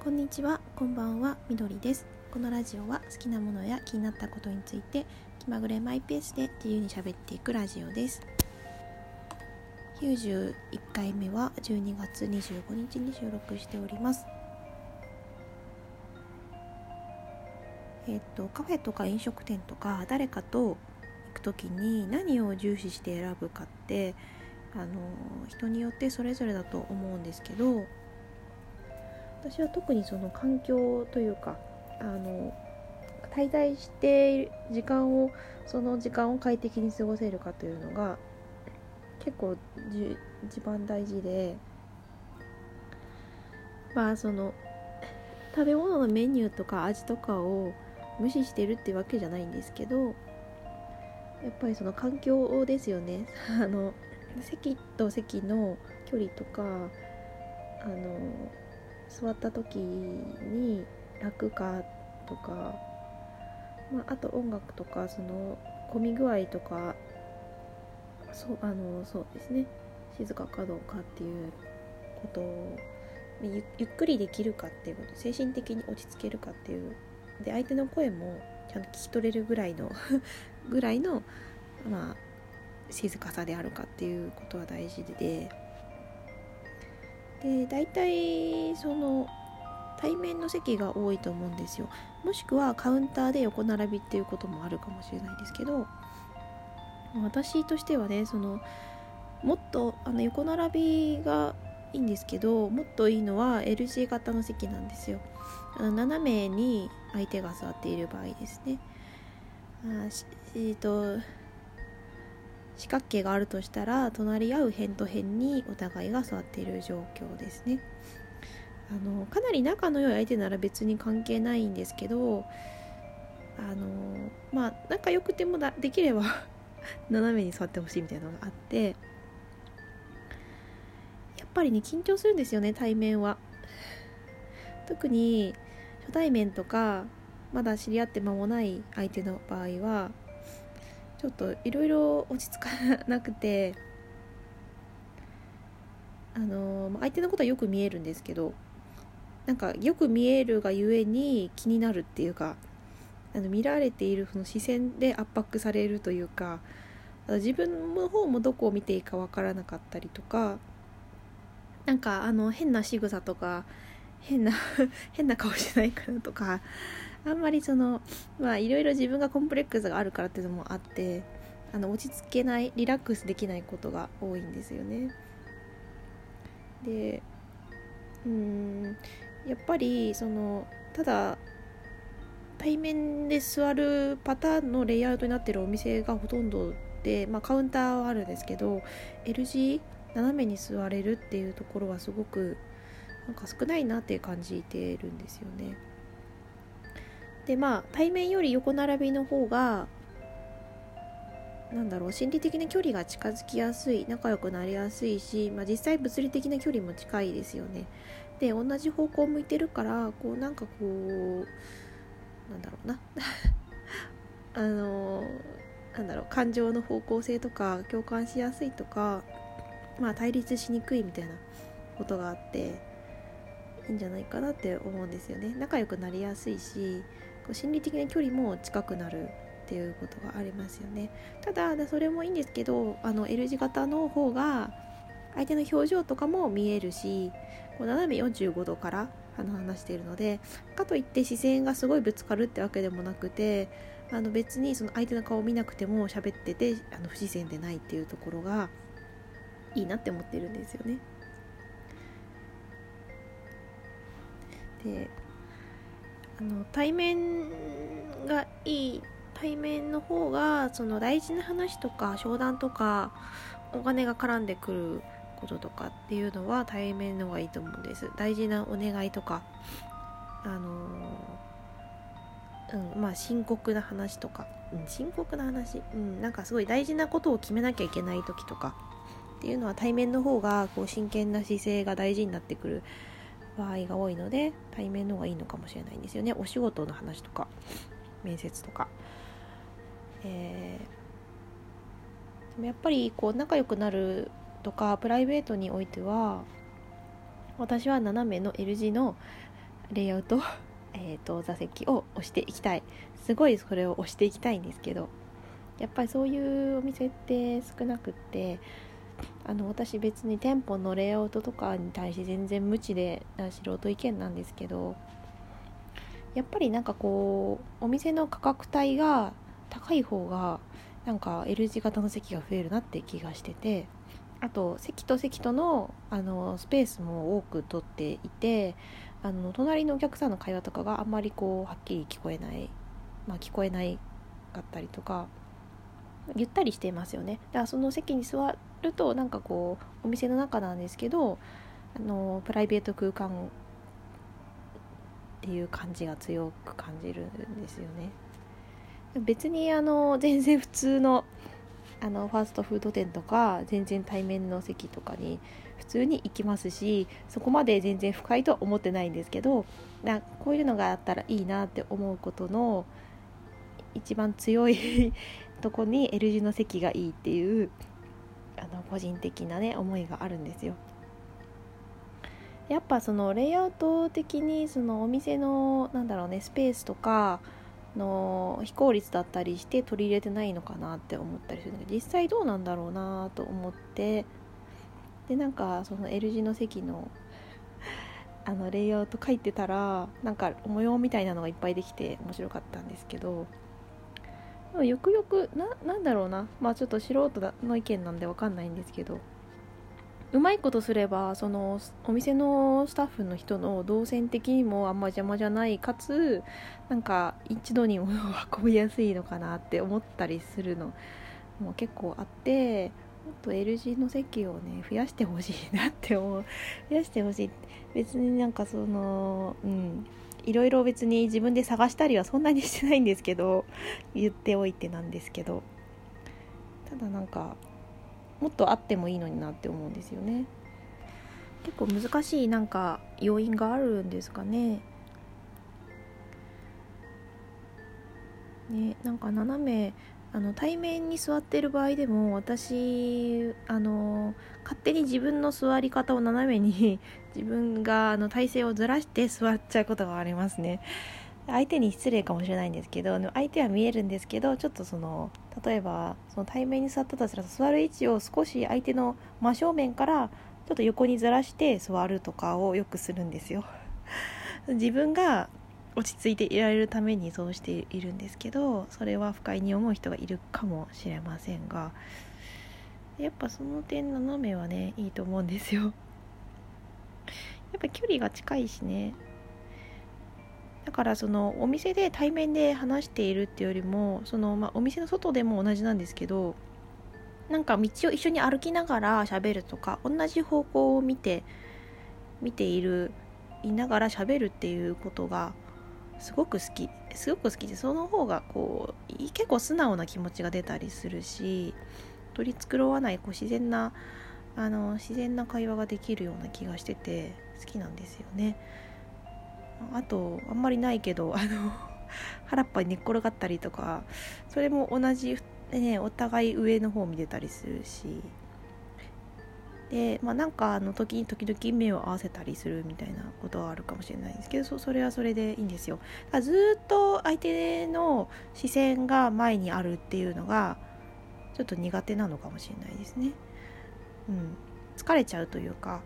こんにちは、こんばんは、みどりです。このラジオは好きなものや気になったことについて気まぐれマイペースで自由に喋っていくラジオです。91回目は12月25日に収録しております。えっと、カフェとか飲食店とか誰かと行く時に何を重視して選ぶかってあの人によってそれぞれだと思うんですけど私は特にその環境というかあの滞在している時間をその時間を快適に過ごせるかというのが結構じ一番大事でまあその食べ物のメニューとか味とかを無視してるってわけじゃないんですけどやっぱりその環境ですよね。あの席と席の距離とかあの座った時に楽かとか、まあ、あと音楽とかその混み具合とかそうあのそうですね。静かかどうかっていうことをゆゆっくりできるかっていうこと精神的に落ち着けるかっていう。で相手の声もちゃんと聞き取れるぐらいのぐらいのまあ静かさであるかっていうことは大事でで大体その対面の席が多いと思うんですよ。もしくはカウンターで横並びっていうこともあるかもしれないですけど私としてはねそのもっとあの横並びがいいんですけどもっといいのは L 字型の席なんですよ。斜めに相手が座っている場合ですね。あしえーと四角形があるとしたら隣り合う辺と辺にお互いが座っている状況ですね。あのかなり仲の良い相手なら別に関係ないんですけどあのまあ仲良くてもだできれば 斜めに座ってほしいみたいなのがあってやっぱりね緊張するんですよね対面は。特に初対面とかまだ知り合って間もない相手の場合はちょっといろいろ落ち着かなくてあの相手のことはよく見えるんですけどなんかよく見えるがゆえに気になるっていうかあの見られているその視線で圧迫されるというか自分の方もどこを見ていいかわからなかったりとかなんかあの変な仕草とか変な 変な顔してないかなとかあんまりそのまあいろいろ自分がコンプレックスがあるからっていうのもあってあの落ち着けないリラックスできないことが多いんですよね。でうんやっぱりそのただ対面で座るパターンのレイアウトになってるお店がほとんどで、まあ、カウンターはあるんですけど L 字斜めに座れるっていうところはすごくなんか少ないなって感じてるんですよね。でまあ対面より横並びの方がなんだろう心理的な距離が近づきやすい仲良くなりやすいし、まあ、実際物理的な距離も近いですよね。で同じ方向を向いてるからこうなんかこうなんだろうな あのなんだろう感情の方向性とか共感しやすいとか、まあ、対立しにくいみたいなことがあっていいんじゃないかなって思うんですよね仲良くなりやすいしこう心理的な距離も近くなるっていうことがありますよねただそれもいいんですけどあの L 字型の方が相手の表情とかも見えるしこう斜め45度から話しているのでかといって視線がすごいぶつかるってわけでもなくてあの別にその相手の顔を見なくても喋っててあの不自然でないっていうところがいいなって思ってるんですよね。であの対面がいい対面の方がその大事な話とか商談とかお金が絡んでくることとかっていうのは対面の方がいいと思うんです。大事なお願いとかあのうんまあ深刻な話とか、うん、深刻な話、うん、なんかすごい大事なことを決めなきゃいけない時とかっていうのは対面の方がこう真剣な姿勢が大事になってくる場合が多いので対面の方がいいのかもしれないんですよね。お仕事の話とか面接とか、えー、でもやっぱりこう仲良くなるとかプライベートにおいては私は斜めの L 字のレイアウト、えーと、座席を押していきたい。すごいそれを押していきたいんですけどやっぱりそういうお店って少なくってあの私別に店舗のレイアウトとかに対して全然無知で素人意見なんですけどやっぱりなんかこうお店の価格帯が高い方がなんか L 字型の席が増えるなって気がしててあと席と席とのあのスペースも多く取っていてあの隣のお客さんの会話とかがあんまりこうはっきり聞こえない、まあ、聞こえないかったりとかゆったりしていますよね。だからその席に座るとなんかこうお店の中なんですけどあのプライベート空間っていう感じが強く感じるんですよね。別にあの全然普通のあのファーストフード店とか全然対面の席とかに普通に行きますしそこまで全然深いとは思ってないんですけどなこういうのがあったらいいなって思うことの一番強いとこに L 字の席がいいっていうあの個人的なね思いがあるんですよ。やっぱそのレイアウト的にそのお店のなんだろうねスペースとかの非効率だったりして取り入れてないのかなって思ったりする。んだけど実際どうなんだろうなと思って。でなんかその L 字の席のあのレイアウト書いてたらなんか模様みたいなのがいっぱいできて面白かったんですけど。でもよくよくななんだろうな。まあちょっと素人の意見なんで分かんないんですけど。うまいことすればそのお店のスタッフの人の動線的にもあんま邪魔じゃないかつなんか一度に物を運びやすいのかなって思ったりするの。も結構あってもっと L 字の席をね増やしてほしいなって思う。増やしてほしい。別になんかそのうん。いろいろ別に自分で探したりはそんなにしてないんですけど言っておいてなんですけど。ただなんかもっとあってもいいのになって思うんですよね。結構難しいなんか要因があるんですかね。ねなんか斜めあの対面に座ってる場合でも私あの勝手に自分の座り方を斜めに 自分があの体勢をずらして座っちゃうことがありますね。相手に失礼かもしれないんですけど相手は見えるんですけどちょっとその例えばその対面に座ったとしたら座る位置を少し相手の真正面からちょっと横にずらして座るとかをよくするんですよ。自分が落ち着いていられるためにそうしているんですけどそれは不快に思う人がいるかもしれませんがやっぱその点斜めはねいいと思うんですよ。やっぱ距離が近いしね。だからそのお店で対面で話しているっていうよりもその、まあ、お店の外でも同じなんですけどなんか道を一緒に歩きながら喋るとか同じ方向を見て見ているいながら喋るっていうことがすごく好きすごく好きでその方がこう結構素直な気持ちが出たりするし取り繕わないこう自然なあの自然な会話ができるような気がしてて好きなんですよね。あとあんまりないけどあの原っぱに寝っ転がったりとかそれも同じねお互い上の方を見てたりするしでまあなんかあの時に時々目を合わせたりするみたいなことはあるかもしれないんですけどそれはそれでいいんですよ。だずっと相手の視線が前にあるっていうのがちょっと苦手なのかもしれないですね。うん。疲れちゃうというか。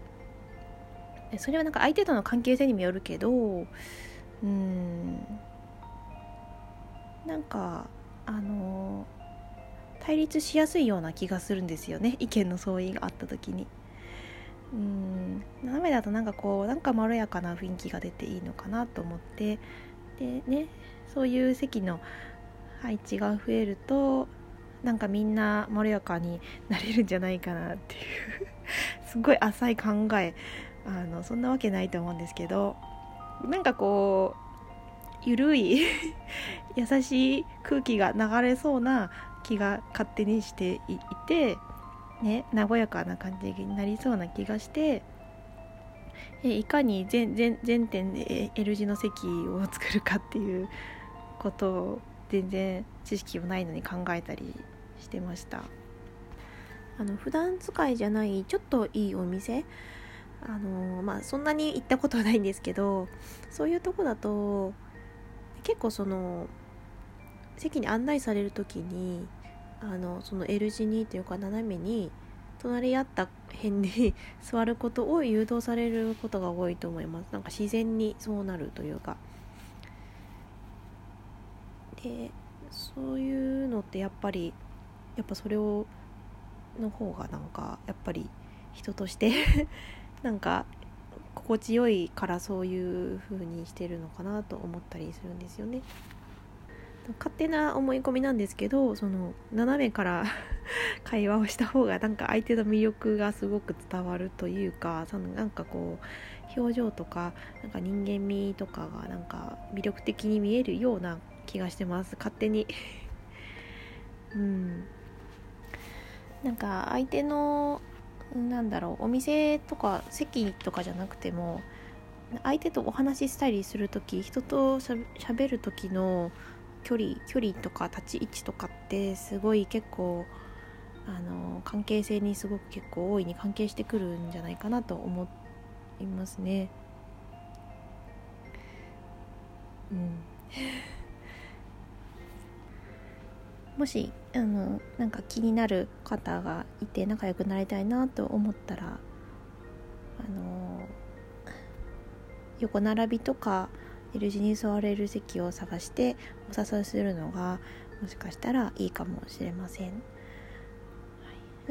それはなんか相手との関係性にもよるけどうん。なんかあの対立しやすいような気がするんですよね。意見の相違があった時に。うん。斜めだとなんかこうなんかまろやかな雰囲気が出ていいのかなと思って。でねそういう席の配置が増えるとなんかみんなまろやかになれるんじゃないかなっていう。すごい浅い考え。あのそんなわけないと思うんですけど。なんかこうゆるい 優しい空気が流れそうな気が勝手にしていて、ね、和やかな感じになりそうな気がしてえいかに全全全店で L 字の席を作るかっていうことを全然知識もないのに考えたりしてました。あの普段使いじゃないちょっといいお店あのまあそんなに行ったことはないんですけどそういうとこだと結構その席に案内される時にあのその L 字にというか斜めに隣り合った辺に 座ることを誘導されることが多いと思いますなんか自然にそうなるというかでそういうのってやっぱりやっぱそれをの方がなんかやっぱり人として なんか心地よいからそういう風にしてるのかなと思ったりするんですよね。勝手な思い込みなんですけどその斜めから 会話をした方がなんか相手の魅力がすごく伝わるというかそのなんかこう表情とかなんか人間味とかがなんか魅力的に見えるような気がしてます。勝手に。うん。なんか相手のなんだろうお店とか席とかじゃなくても相手とお話ししたりする時人としゃべる時の距離距離とか立ち位置とかってすごい結構あの関係性にすごく結構大いに関係してくるんじゃないかなと思いますね。うん、もしあのなんか気になる方がいて仲良くなりたいなと思ったらあの横並びとか L 字に座れる席を探してお誘いするのがもしかしたらいいかもしれません、は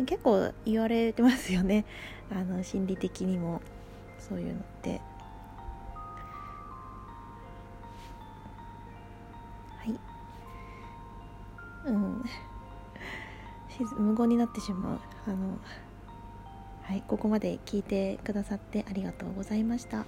い、結構言われてますよね。あの心理的にも。そういうのって。はい。うん。無言になってしまう。あのはい。ここまで聞いてくださってありがとうございました。